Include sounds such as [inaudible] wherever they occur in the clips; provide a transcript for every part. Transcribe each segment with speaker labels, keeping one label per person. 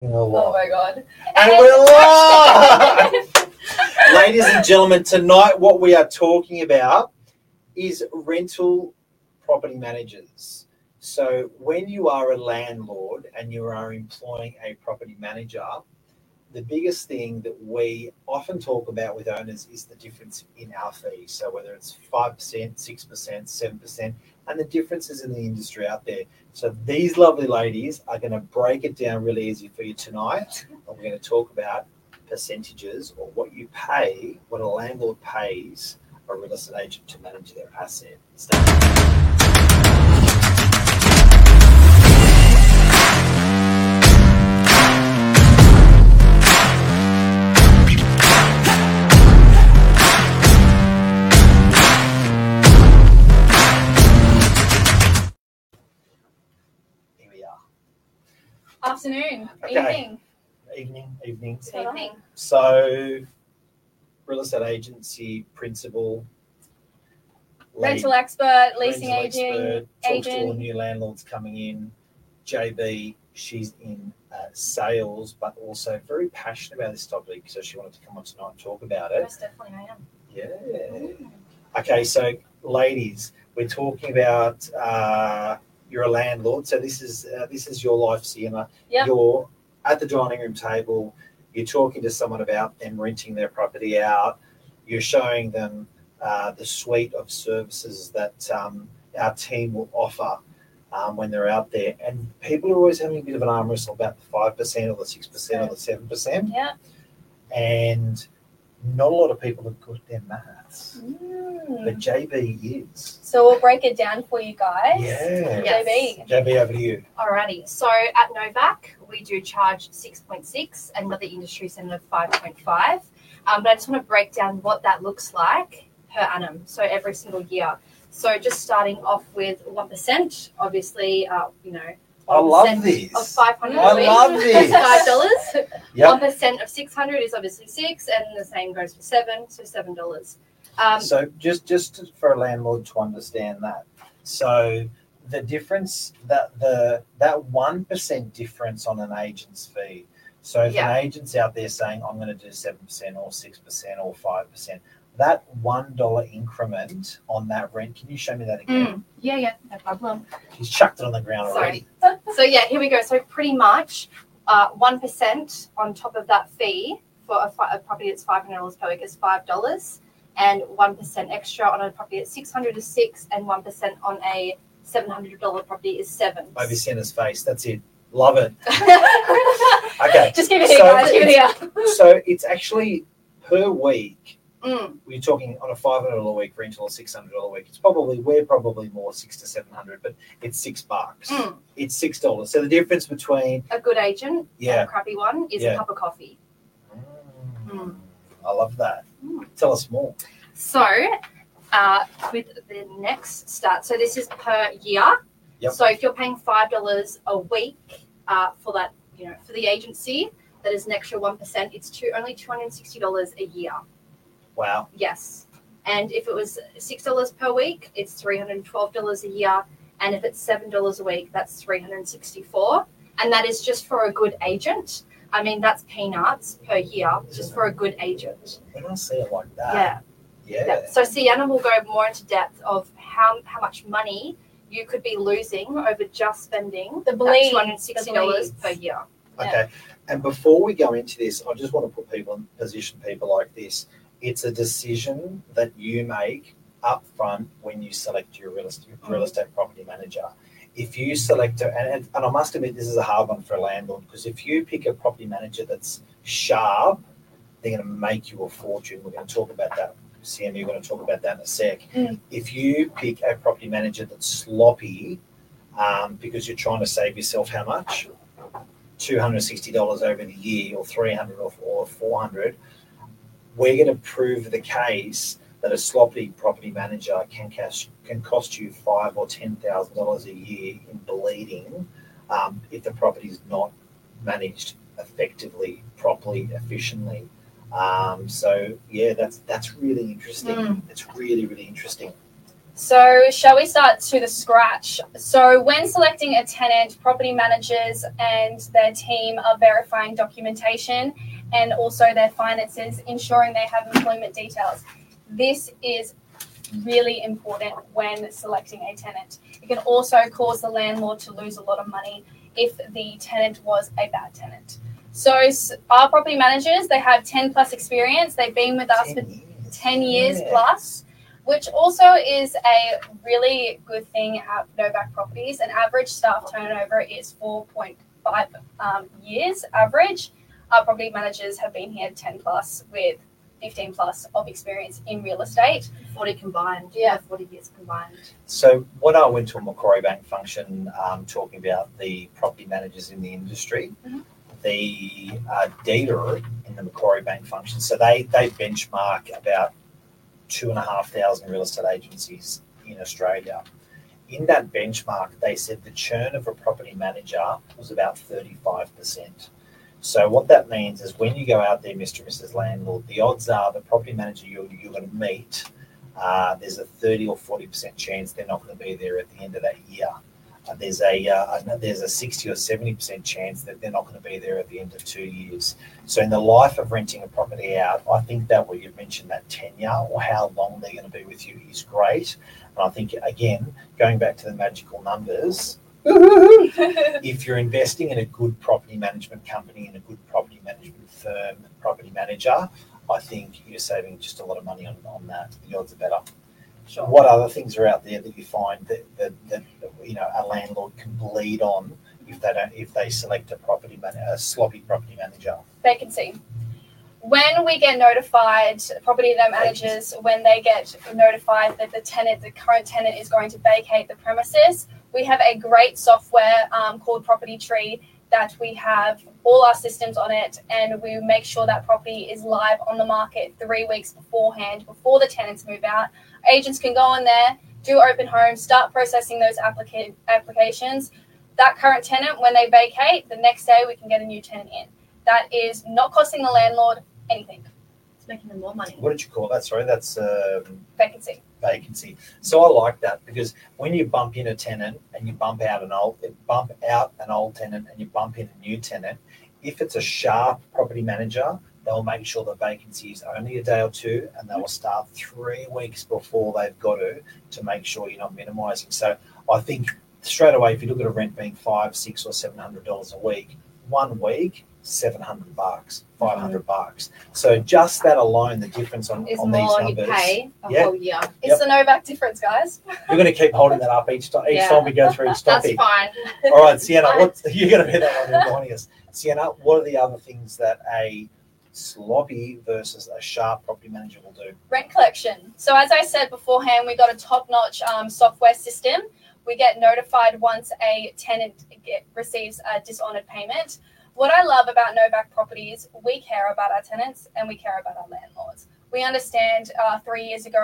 Speaker 1: Oh my god.
Speaker 2: And we're live! [laughs] Ladies and gentlemen, tonight what we are talking about is rental property managers. So, when you are a landlord and you are employing a property manager, the biggest thing that we often talk about with owners is the difference in our fees. So, whether it's 5%, 6%, 7%, and the differences in the industry out there. So, these lovely ladies are going to break it down really easy for you tonight. And we're going to talk about percentages or what you pay, what a landlord pays a real estate agent to manage their asset.
Speaker 1: Afternoon.
Speaker 2: Okay.
Speaker 1: Evening.
Speaker 2: Evening, evening.
Speaker 1: Evening.
Speaker 2: So, real estate agency principal,
Speaker 1: Rental expert, leasing
Speaker 2: rental
Speaker 1: agent,
Speaker 2: expert, talks to all
Speaker 1: agent.
Speaker 2: new landlords coming in. JB, she's in uh, sales, but also very passionate about this topic, so she wanted to come on tonight and talk about it.
Speaker 1: Most definitely I am.
Speaker 2: Yeah. Okay, so ladies, we're talking about uh, you're a landlord, so this is uh, this is your life, Sienna.
Speaker 1: Yep.
Speaker 2: You're at the dining room table. You're talking to someone about them renting their property out. You're showing them uh, the suite of services that um, our team will offer um, when they're out there, and people are always having a bit of an arm wrestle about the five percent or the six percent or the seven percent,
Speaker 1: Yeah.
Speaker 2: and not a lot of people are good at their maths.
Speaker 1: Mm.
Speaker 2: But JB is.
Speaker 1: So we'll break it down for you guys.
Speaker 2: Yeah.
Speaker 3: Yes.
Speaker 1: JB.
Speaker 2: JB, over to you.
Speaker 3: Alrighty, so at Novak, we do charge 6.6 and with the industry standard of 5.5. Um, but I just want to break down what that looks like per annum, so every single year. So just starting off with 1%, obviously, uh, you know,
Speaker 2: I love
Speaker 3: 1%
Speaker 2: this.
Speaker 3: Of 500
Speaker 2: I
Speaker 3: a week
Speaker 2: love
Speaker 3: is
Speaker 2: this.
Speaker 3: $5. [laughs]
Speaker 2: Yep.
Speaker 3: 1% of 600 is obviously 6 and the same goes for 7, so $7. Um,
Speaker 2: So just just for a landlord to understand that. So the difference that the that one percent difference on an agent's fee. So if
Speaker 3: Yeah.
Speaker 2: an agent's out there saying I'm going to do seven percent or six percent or five percent, that one dollar increment on that rent. Can you show me that again?
Speaker 3: mm, yeah, yeah, no problem.
Speaker 2: He's chucked it on the ground
Speaker 3: Sorry.
Speaker 2: already. [laughs]
Speaker 3: So yeah, here we go. So pretty much uh, one on top of that fee for a, fi- a property that's five hundred dollars per week is five dollars, and one percent extra on a property at six hundred is six, and one percent on a seven hundred dollar property is seven.
Speaker 2: Maybe Senna's face. That's it. Love it. [laughs] Okay.
Speaker 1: Just give it here,
Speaker 2: So
Speaker 1: guys. Give it here.
Speaker 2: So it's actually per week.
Speaker 3: Mm,
Speaker 2: We're talking on a five hundred dollar week rental or six hundred dollar week. It's probably we're probably more six to seven hundred, but it's six bucks.
Speaker 3: mm.
Speaker 2: It's six dollars. So the difference between
Speaker 3: A good agent and
Speaker 2: yeah,
Speaker 3: a crappy one is
Speaker 2: Yeah.
Speaker 3: a cup of coffee.
Speaker 2: Mm,
Speaker 3: Mm.
Speaker 2: I love that. Tell us more.
Speaker 3: So, uh, with the next start, so this is per year.
Speaker 2: Yep.
Speaker 3: So if you're paying five dollars a week uh, for that, you know, for the agency, that is an extra one percent. It's two only two hundred and sixty dollars a year.
Speaker 2: Wow.
Speaker 3: Yes. And if it was six dollars per week, it's three hundred and twelve dollars a year. And if it's seven dollars a week, that's three hundred and sixty-four. And that is just for a good agent. I mean, that's peanuts per year, just for a good agent.
Speaker 2: When I see it like that,
Speaker 3: Yeah.
Speaker 2: yeah,
Speaker 3: Yeah. So Sienna will go more into depth of how how much money you could be losing over just spending
Speaker 1: The bleed.
Speaker 3: two hundred and sixty dollars
Speaker 1: the
Speaker 3: per year.
Speaker 2: Okay. And before we go into this, I just want to put people in position people like this. It's a decision that you make up front when you select your real estate, real mm. estate property manager. If you select, a, and, and I must admit, this is a hard one for a landlord because if you pick a property manager that's sharp, they're going to make you a fortune. We're going to talk about that. Sam, you're going to talk about that in a sec.
Speaker 1: Mm.
Speaker 2: If you pick a property manager that's sloppy um, because you're trying to save yourself how much? $260 over the year or 300 or, or 400 we're going to prove the case that a sloppy property manager can cash can cost you five or ten thousand dollars a year in bleeding um, if the property is not managed effectively, properly, efficiently. Um, so yeah, that's that's really interesting.
Speaker 3: Mm.
Speaker 2: It's really really interesting.
Speaker 1: So, shall we start to the scratch? So, when selecting a tenant, property managers and their team are verifying documentation and also their finances, ensuring they have employment details. This is really important when selecting a tenant. It can also cause the landlord to lose a lot of money if the tenant was a bad tenant. So, our property managers, they have 10 plus experience. They've been with us for 10 years
Speaker 2: Yeah.
Speaker 1: plus, which also is a really good thing at Novak Properties. An average staff turnover is 4.5 um, years average. Our property managers have been here 10 plus with 15 plus of experience in real estate.
Speaker 3: 40 combined.
Speaker 1: Yeah.
Speaker 3: 40 years combined.
Speaker 2: So when I went to a Macquarie Bank function um, talking about the property managers in the industry,
Speaker 1: Mhm.
Speaker 2: the uh, data in the Macquarie Bank function, so they they benchmark about two and a half thousand real estate agencies in Australia. In that benchmark, they said the churn of a property manager was about thirty five percent. So what that means is when you go out there, Mr. and Mrs. Landlord, the odds are the property manager you're, you're going to meet uh, there's a 30 or 40% chance they're not going to be there at the end of that year. Uh, there's a uh, there's a 60 or 70% chance that they're not going to be there at the end of two years. So in the life of renting a property out, I think that what you've mentioned that tenure or how long they're going to be with you is great. And I think again, going back to the magical numbers, [laughs] if you're investing in a good property management company and a good property management firm, property manager, I think you're saving just a lot of money on, on that. The odds are better.
Speaker 1: Sure.
Speaker 2: What other things are out there that you find that, that, that you know a landlord can bleed on if they don't if they select a property man, a sloppy property manager?
Speaker 1: vacancy. When we get notified, property managers, when they get notified that the tenant, the current tenant, is going to vacate the premises, we have a great software um, called Property Tree that we have all our systems on it, and we make sure that property is live on the market three weeks beforehand, before the tenants move out. Agents can go on there, do open homes, start processing those applica- applications. That current tenant, when they vacate, the next day we can get a new tenant in that is not costing the landlord anything.
Speaker 3: It's making them more money.
Speaker 2: What did you call that? Sorry, that's um,
Speaker 1: Vacancy.
Speaker 2: Vacancy. So I like that because when you bump in a tenant and you bump out an old bump out an old tenant and you bump in a new tenant, if it's a sharp property manager, they'll make sure the vacancy is only a day or two and they will start three weeks before they've got to to make sure you're not minimizing. So I think straight away if you look at a rent being five, six or seven hundred dollars a week, one week, seven hundred bucks, five hundred bucks. So just that alone, the difference on,
Speaker 3: Is
Speaker 2: on these
Speaker 3: more you
Speaker 2: numbers.
Speaker 3: pay a
Speaker 2: Yeah.
Speaker 3: whole year.
Speaker 1: It's
Speaker 2: Yep.
Speaker 1: the Novak difference, guys.
Speaker 2: You're going to keep holding that up each time. Each
Speaker 3: Yeah.
Speaker 2: time we go [laughs] through each
Speaker 3: That's
Speaker 2: topic.
Speaker 3: fine.
Speaker 2: All right, Sienna, what [laughs] you're going to be that one reminding us. Sienna, what are the other things that a sloppy versus a sharp property manager will do?
Speaker 1: Rent collection. So as I said beforehand, we got a top-notch um, software system. We get notified once a tenant get, receives a dishonored payment. What I love about Novak Properties, we care about our tenants and we care about our landlords. We understand uh, three years ago,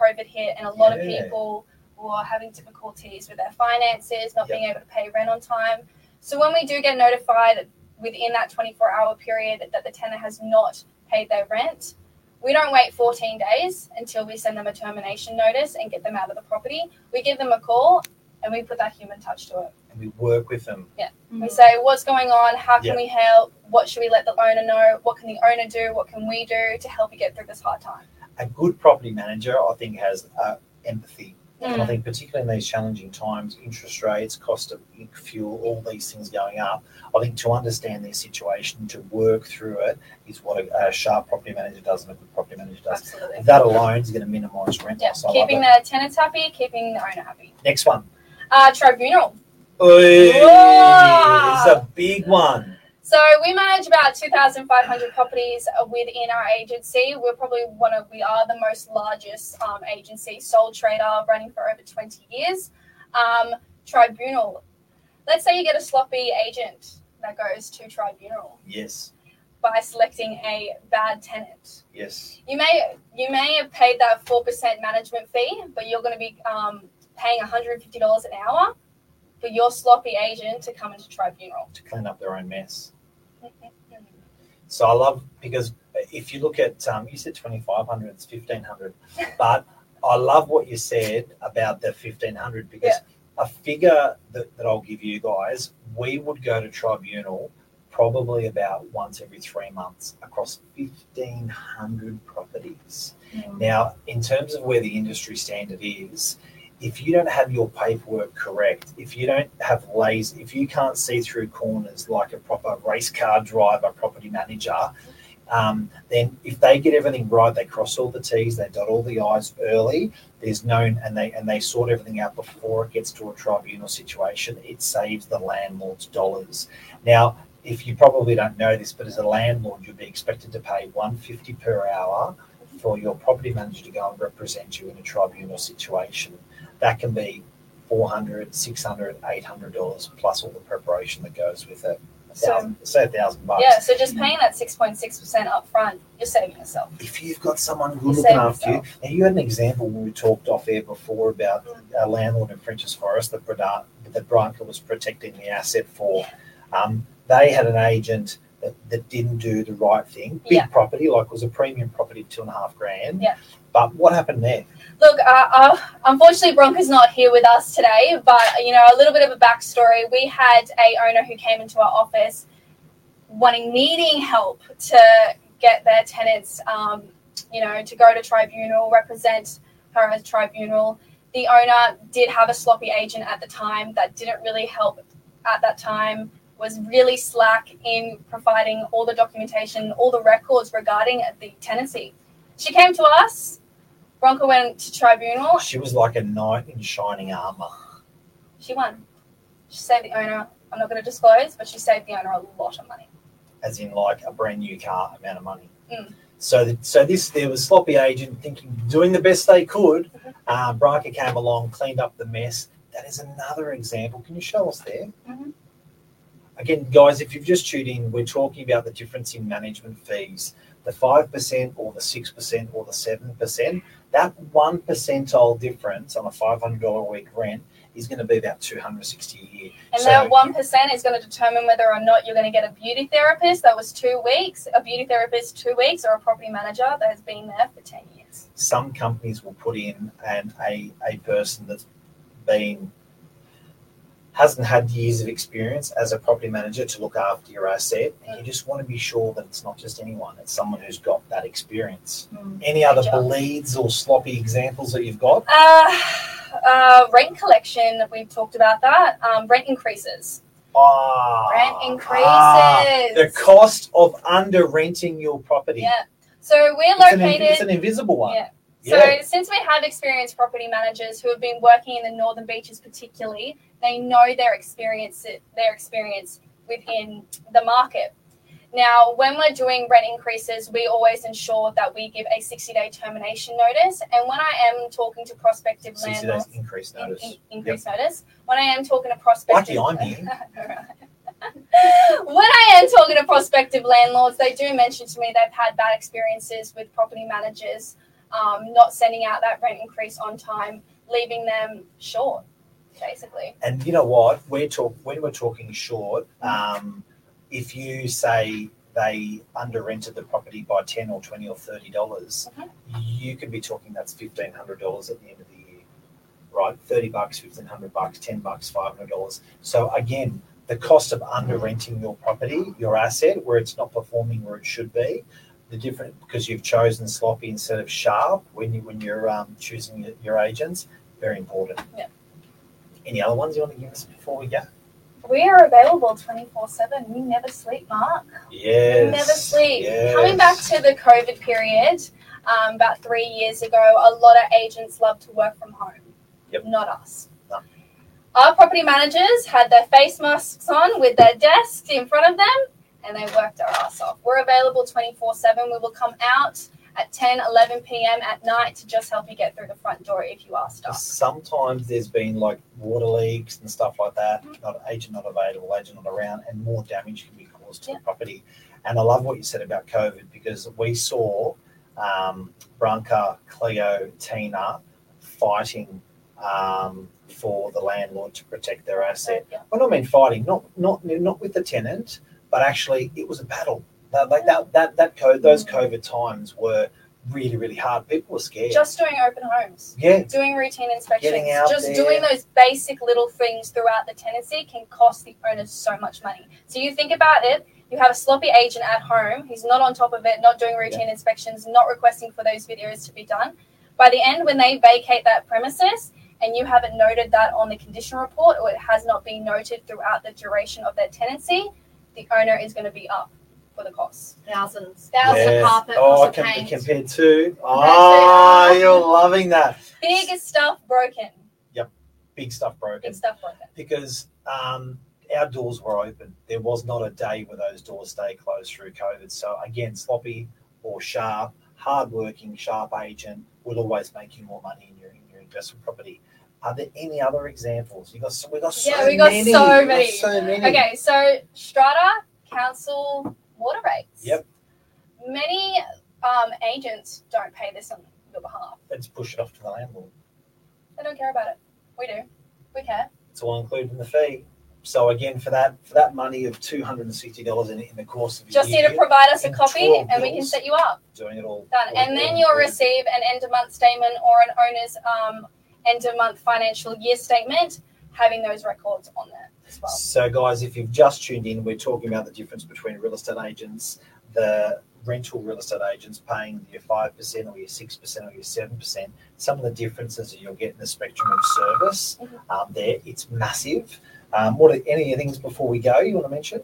Speaker 1: COVID hit, and a lot of people were having difficulties with their finances, not being able to pay rent on time. So when we do get notified within that 24 hour period that the tenant has not paid their rent, we don't wait 14 days until we send them a termination notice and get them out of the property. We give them a call and we put that human touch to it.
Speaker 2: And we work with them. Yeah.
Speaker 1: We say, What's going on? How can
Speaker 2: Yeah.
Speaker 1: we help? What should we let the owner know? What can the owner do? What can we do to help you get through this hard time?
Speaker 2: A good property manager, I think, has uh, empathy. And I
Speaker 1: Mm.
Speaker 2: think, particularly in these challenging times, interest rates, cost of fuel, all these things going up, I think to understand their situation, to work through it, is what a, a sharp property manager does and a good property manager does.
Speaker 1: Absolutely.
Speaker 2: That alone is going to minimise rent
Speaker 1: Yeah,
Speaker 2: loss.
Speaker 1: Keeping the tenants happy, keeping the owner happy.
Speaker 2: Next one.
Speaker 1: Uh, tribunal. Whoa.
Speaker 2: It's a big one.
Speaker 1: So we manage about 2,500 properties within our agency. We're probably one of, we are the most largest um, agency, sole trader, running for over 20 years. Um, tribunal. Let's say you get a sloppy agent that goes to tribunal
Speaker 2: Yes,
Speaker 1: by selecting a bad tenant.
Speaker 2: yes.
Speaker 1: You may you may have paid that four percent management fee, but you're going to be um, paying $150 an hour for your sloppy agent to come into tribunal.
Speaker 2: To clean up their own mess. So I love because if you look at um, you said twenty five hundred, it's fifteen hundred, [laughs] but I love what you said about the fifteen hundred because a figure that, that I'll give you guys, we would go to tribunal probably about once every three months across fifteen hundred properties. Now, in terms of where the industry standard is, if you don't have your paperwork correct, if you don't have lays, if you can't see through corners like a proper race car driver, property manager, um, then if they get everything right, they cross all the T's, they dot all the I's early. There's known and they and they sort everything out before it gets to a tribunal situation. It saves the landlords dollars. Now, if you probably don't know this, but as a landlord, you'd be expected to pay 150 per hour for your property manager to go and represent you in a tribunal situation. That can be 400 600 800 dollars plus all the preparation that goes with it.
Speaker 1: So-
Speaker 2: thousand, say a thousand bucks.
Speaker 1: Yeah, so just paying that 6.6% up front, you're saving yourself.
Speaker 2: if you've got someone
Speaker 1: You
Speaker 2: good looking after you,
Speaker 1: yourself.
Speaker 2: and you had an example when we talked off air before about a landlord in Frenchs Forest that Bradar, that Branca was protecting the asset for. Um, they had an agent that, that didn't do the right thing. Big
Speaker 1: Yeah.
Speaker 2: property, like was a premium property, two and a half grand.
Speaker 1: Yeah.
Speaker 2: But what happened there?
Speaker 1: Look, uh, uh, unfortunately, Bronca's not here with us today, but you know, a little bit of a backstory. We had a owner who came into our office wanting, needing help to get their tenants, um, you know, to go to tribunal, represent her as tribunal. The owner did have a sloppy agent at the time that didn't really help at that time. Was really slack in providing all the documentation, all the records regarding the tenancy. She came to us. Bronca went to tribunal.
Speaker 2: She was like a knight in shining armor.
Speaker 1: She won. She saved the owner. I'm not going to disclose, but she saved the owner a lot of money.
Speaker 2: as in like a brand new car amount of money.
Speaker 1: Mm.
Speaker 2: So, that, so this there was sloppy agent thinking doing the best they could.
Speaker 1: Mhm.
Speaker 2: Uh, Branca came along, cleaned up the mess. That is another example. Can you show us there?
Speaker 1: Mhm.
Speaker 2: Again, guys, if you've just tuned in, we're talking about the difference in management fees the 5% or the 6% or the 7%. That one percentile difference on a $500 a week rent is going to be about 260 a year.
Speaker 1: And
Speaker 2: So-
Speaker 1: that one percent is going to determine whether or not you're going to get a beauty therapist that was two weeks, a beauty therapist two weeks, or a property manager that has been there for ten years.
Speaker 2: some companies will put in and a, a person that's been hasn't had years of experience as a property manager to look after your asset and you just want to be sure that it's not just anyone it's someone who's got that experience any other
Speaker 1: Gotcha.
Speaker 2: bleeds or sloppy examples that you've got
Speaker 1: Uh, uh, rent collection. We've talked about that. Um, rent increases.
Speaker 2: ah,
Speaker 1: Rent
Speaker 2: ah,
Speaker 1: increases.
Speaker 2: the cost of under renting your property
Speaker 1: Yeah. So we're
Speaker 2: it's, an,
Speaker 1: located.
Speaker 2: it's an invisible one
Speaker 1: Yeah. So
Speaker 2: Yeah.
Speaker 1: since we have experienced property managers who have been working in the northern beaches particularly, they know their experience their experience within the market. Now, when we're doing rent increases, we always ensure that we give a 60-day termination notice. And when I am talking to prospective
Speaker 2: 60 days increase notice
Speaker 1: in- increase notice, when I am talking to prospective,
Speaker 2: Lucky I'm [laughs]
Speaker 1: when I am talking to prospective landlords, they do mention to me they've had bad experiences with property managers um, not sending out that rent increase on time, leaving them short, basically.
Speaker 2: And you know what? We're talk when we're talking short. Um, if you say they under rented the property by ten or twenty or thirty dollars,
Speaker 1: Mhm.
Speaker 2: you could be talking that's fifteen hundred dollars at the end of the year, right? Thirty bucks, fifteen hundred bucks, ten bucks, five hundred dollars. So again, the cost of under renting your property, your asset, where it's not performing where it should be, the different because you've chosen sloppy instead of sharp when you when you're um, choosing your, your agents, very important.
Speaker 1: Yeah.
Speaker 2: Any other ones you want to give us before we go?
Speaker 1: We are available 24 7. We never sleep, Mark.
Speaker 2: Yes.
Speaker 1: We never sleep.
Speaker 2: yes.
Speaker 1: Coming back to the COVID period, um, about three years ago, a lot of agents love to work from home.
Speaker 2: Yep.
Speaker 1: Not us.
Speaker 2: No.
Speaker 1: Our property managers had their face masks on with their desks in front of them and they worked our ass off. We're available 24 7. We will come out at 10, 11 p.m. at night to just help you get through the front door if you are stuck.
Speaker 2: Sometimes there's been like water leaks and stuff like that.
Speaker 1: Mhm.
Speaker 2: Not agent not available, agent not around, and more damage can be caused to
Speaker 1: Yeah.
Speaker 2: the property. And I love what you said about COVID because we saw um, Branca, Cleo, Tina fighting um, for the landlord to protect their asset.
Speaker 1: Yeah.
Speaker 2: When I mean fighting, not not not with the tenant, but actually it was a battle. That, like that that that code, those
Speaker 1: Mm.
Speaker 2: COVID times were really, really hard. People were scared.
Speaker 1: Just doing open homes,
Speaker 2: yeah,
Speaker 1: doing routine inspections, just
Speaker 2: there.
Speaker 1: doing those basic little things throughout the tenancy can cost the owners so much money. So you think about it, you have a sloppy agent at home, he's not on top of it, not doing routine inspections, not requesting for those videos to be done. By the end, when they vacate that premises and you haven't noted that on the condition report or it has not been noted throughout the duration of their tenancy, the owner is going to be up for the costs.
Speaker 3: Thousands.
Speaker 1: Thousands.
Speaker 2: Yeah.
Speaker 3: carpet,
Speaker 2: Oh,
Speaker 3: lots of
Speaker 2: com-
Speaker 3: paint.
Speaker 2: compared to.
Speaker 1: Compared
Speaker 2: Ah,
Speaker 1: to-
Speaker 2: you're loving that.
Speaker 1: Big stuff broken.
Speaker 2: Yep, big stuff broken.
Speaker 1: Big stuff broken.
Speaker 2: because um, our doors were open. There was not a day where those doors stayed closed through COVID. So again, sloppy or sharp, hardworking, sharp agent will always make you more money in your in your investment property. Are there any other examples? You got so we got so
Speaker 1: Yeah, we got
Speaker 2: many.
Speaker 1: so
Speaker 2: We got so many.
Speaker 1: Okay, so strata, council, water rates.
Speaker 2: Yep.
Speaker 1: Many um, agents don't pay this on your behalf.
Speaker 2: Let's push it off to the landlord.
Speaker 1: They don't care about it. We do. We care.
Speaker 2: It's all included in the fee. So again, for that for that money of two hundred and sixty dollars in, in the course of
Speaker 1: Just
Speaker 2: year,
Speaker 1: need to provide us a copy
Speaker 2: 12
Speaker 1: and we can set you up.
Speaker 2: doing it all
Speaker 1: Done.
Speaker 2: all-
Speaker 1: And then you'll receive an end of month statement or an owner's um, end of month financial year statement having those records on there as well.
Speaker 2: So, guys, if you've just tuned in, we're talking about the difference between real estate agents, the rental real estate agents paying your 5% or your 6% or your 7%. Some of the differences that you'll get in the spectrum of service
Speaker 1: Mhm.
Speaker 2: um, there, it's massive. Um, what are any things before we go you want to mention?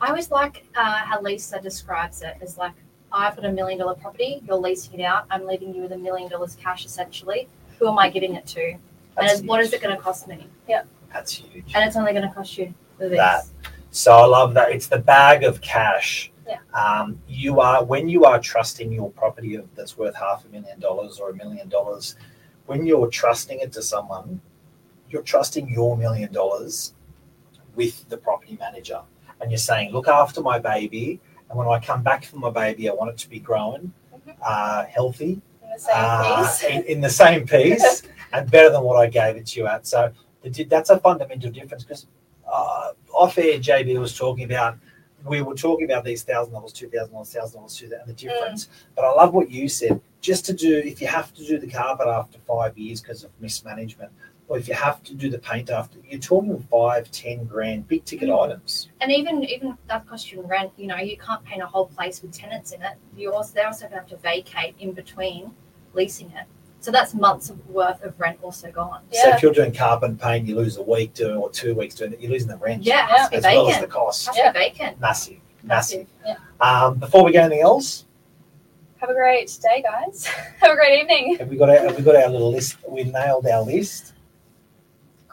Speaker 3: I always like uh, how Lisa describes it as like, I've got a million dollar property, you're leasing it out, I'm leaving you with a million dollars cash essentially. Who am I giving it to? And
Speaker 2: That's
Speaker 3: it's- what is it going to cost me? Yeah.
Speaker 2: That's huge.
Speaker 3: And it's only going to cost you this.
Speaker 2: That. So I love that. It's the bag of cash.
Speaker 1: Yeah.
Speaker 2: Um, you are when you are trusting your property of, that's worth half a million dollars or a million dollars. When you're trusting it to someone, you're trusting your million dollars with the property manager, and you're saying, "Look after my baby, and when I come back for my baby, I want it to be growing,
Speaker 1: Mhm.
Speaker 2: uh, healthy,
Speaker 1: In the same
Speaker 2: uh,
Speaker 1: piece.
Speaker 2: in, in the same piece [laughs] and better than what I gave it to you at. So that's a fundamental difference because uh, off air, JB was talking about, we were talking about these thousand dollars, two thousand dollars, thousand dollars, two and the difference. But I love what you said. Just to do, if you have to do the carpet after five years because of mismanagement, or if you have to do the paint after, you're talking five, ten grand, big ticket
Speaker 3: Mm.
Speaker 2: items.
Speaker 3: And even even that costs you rent, you know, you can't paint a whole place with tenants in it. You also they're also have to vacate in between leasing it. So that's months of worth of rent also gone.
Speaker 1: Yeah.
Speaker 2: So if you're doing carpet and paint, you lose a week doing or two weeks doing it, you're losing the rent
Speaker 3: Yeah, it has to
Speaker 2: as well as the cost.
Speaker 3: has
Speaker 1: Yeah.
Speaker 3: to be vacant.
Speaker 2: Massive, massive.
Speaker 1: Yeah.
Speaker 2: Um, before we go anything else,
Speaker 1: Have a great day, guys. [laughs] Have a great evening.
Speaker 2: have we got our, have we got our little list? We nailed our list.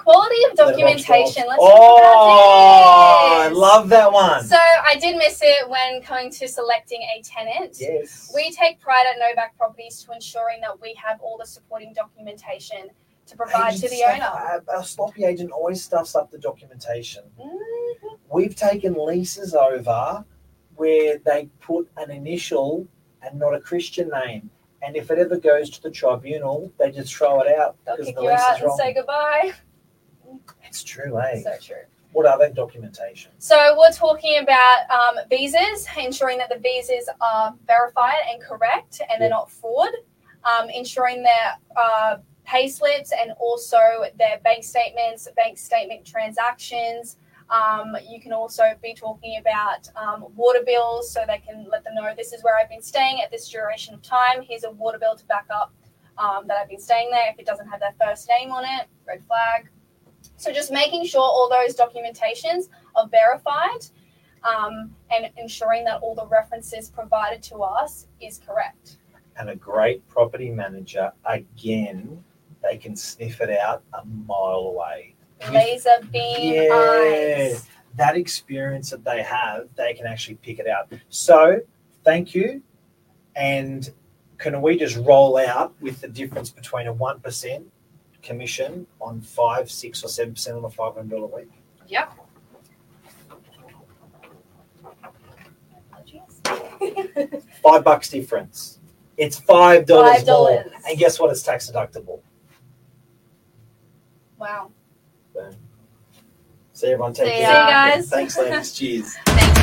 Speaker 1: Quality of documentation. Let's
Speaker 2: oh, I love that one.
Speaker 1: So I did miss it when coming to selecting a tenant.
Speaker 2: yes.
Speaker 1: We take pride at Novak Properties to ensuring that we have all the supporting documentation to provide to the owner.
Speaker 2: Our, our sloppy agent always stuffs up the documentation.
Speaker 1: Mhm.
Speaker 2: We've taken leases over where they put an initial and not a Christian name. And if it ever goes to the tribunal, they just throw it out
Speaker 1: They'll
Speaker 2: because
Speaker 1: kick
Speaker 2: the
Speaker 1: you
Speaker 2: lease
Speaker 1: out
Speaker 2: is
Speaker 1: and
Speaker 2: wrong.
Speaker 1: say goodbye. [laughs]
Speaker 2: It's true, eh?
Speaker 1: So true.
Speaker 2: What other documentation?
Speaker 1: So we're talking about um, visas, ensuring that the visas are verified and correct, and they're not fraud. Um, ensuring their uh, pay slips and also their bank statements, bank statement transactions. Um, you can also be talking about um, water bills, so they can let them know this is where I've been staying at this duration of time. Here's a water bill to back up um, that I've been staying there. If it doesn't have their first name on it, red flag. So just making sure all those documentations are verified um, and ensuring that all the references provided to us is correct.
Speaker 2: and a great property manager, again, they can sniff it out a mile away.
Speaker 1: Laser beam
Speaker 2: Yeah.
Speaker 1: eyes.
Speaker 2: that experience that they have, they can actually pick it out. So, thank you. And can we just roll out with the difference between a 1% commission on 5, 6, or 7% on a $500 a week?
Speaker 3: Yep. [laughs]
Speaker 2: Five bucks difference. It's $5,
Speaker 1: Five
Speaker 2: more. And guess what? It's tax deductible.
Speaker 1: Wow.
Speaker 2: Boom. See everyone. Take
Speaker 3: See
Speaker 2: care.
Speaker 3: ya.
Speaker 1: See you guys.
Speaker 2: Thanks, ladies. Cheers.
Speaker 1: Thank